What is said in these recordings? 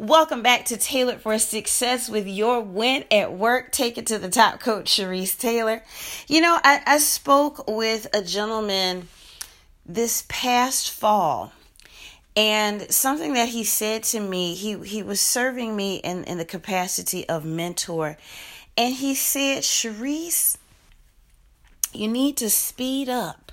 Welcome back to Tailored for Success with your win at work. Take it to the top, Coach Cherise Taylor. You know, I, I spoke with a gentleman this past fall, and something that he said to me, he, he was serving me in, in the capacity of mentor, and he said, Cherise, you need to speed up.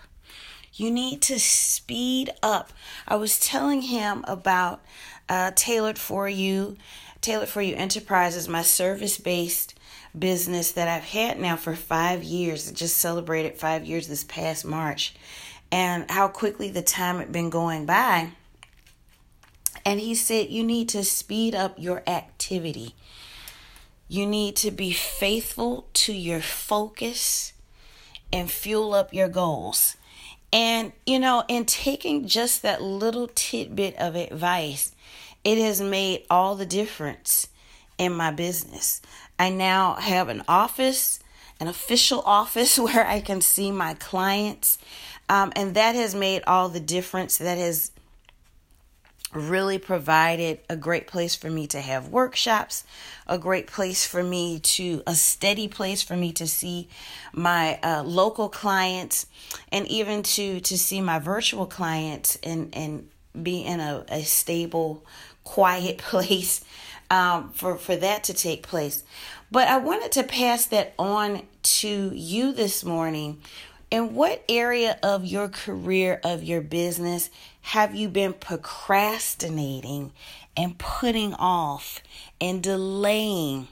You need to speed up. I was telling him about uh, tailored for you, tailored for you enterprises, my service based business that I've had now for five years. Just celebrated five years this past March, and how quickly the time had been going by. And he said, You need to speed up your activity. You need to be faithful to your focus and fuel up your goals. And, you know, in taking just that little tidbit of advice, it has made all the difference in my business. I now have an office, an official office where I can see my clients. Um, and that has made all the difference. That has really provided a great place for me to have workshops, a great place for me to, a steady place for me to see my uh, local clients and even to, to see my virtual clients and, and be in a, a stable, quiet place um, for, for that to take place. But I wanted to pass that on to you this morning. In what area of your career, of your business, have you been procrastinating and putting off and delaying?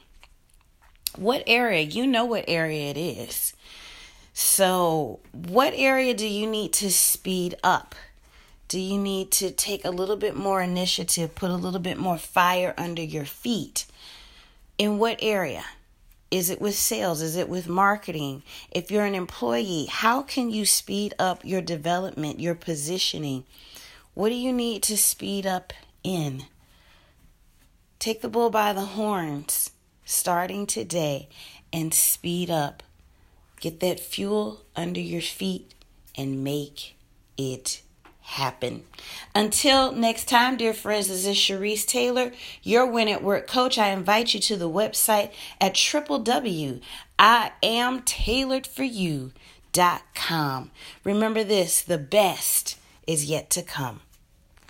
What area? You know what area it is. So, what area do you need to speed up? Do you need to take a little bit more initiative, put a little bit more fire under your feet? In what area? Is it with sales? Is it with marketing? If you're an employee, how can you speed up your development, your positioning? What do you need to speed up in? Take the bull by the horns starting today and speed up. Get that fuel under your feet and make it happen. Until next time, dear friends, this is Cherise Taylor, your Win at Work coach. I invite you to the website at www.iamtailoredforyou.com. Remember this the best is yet to come.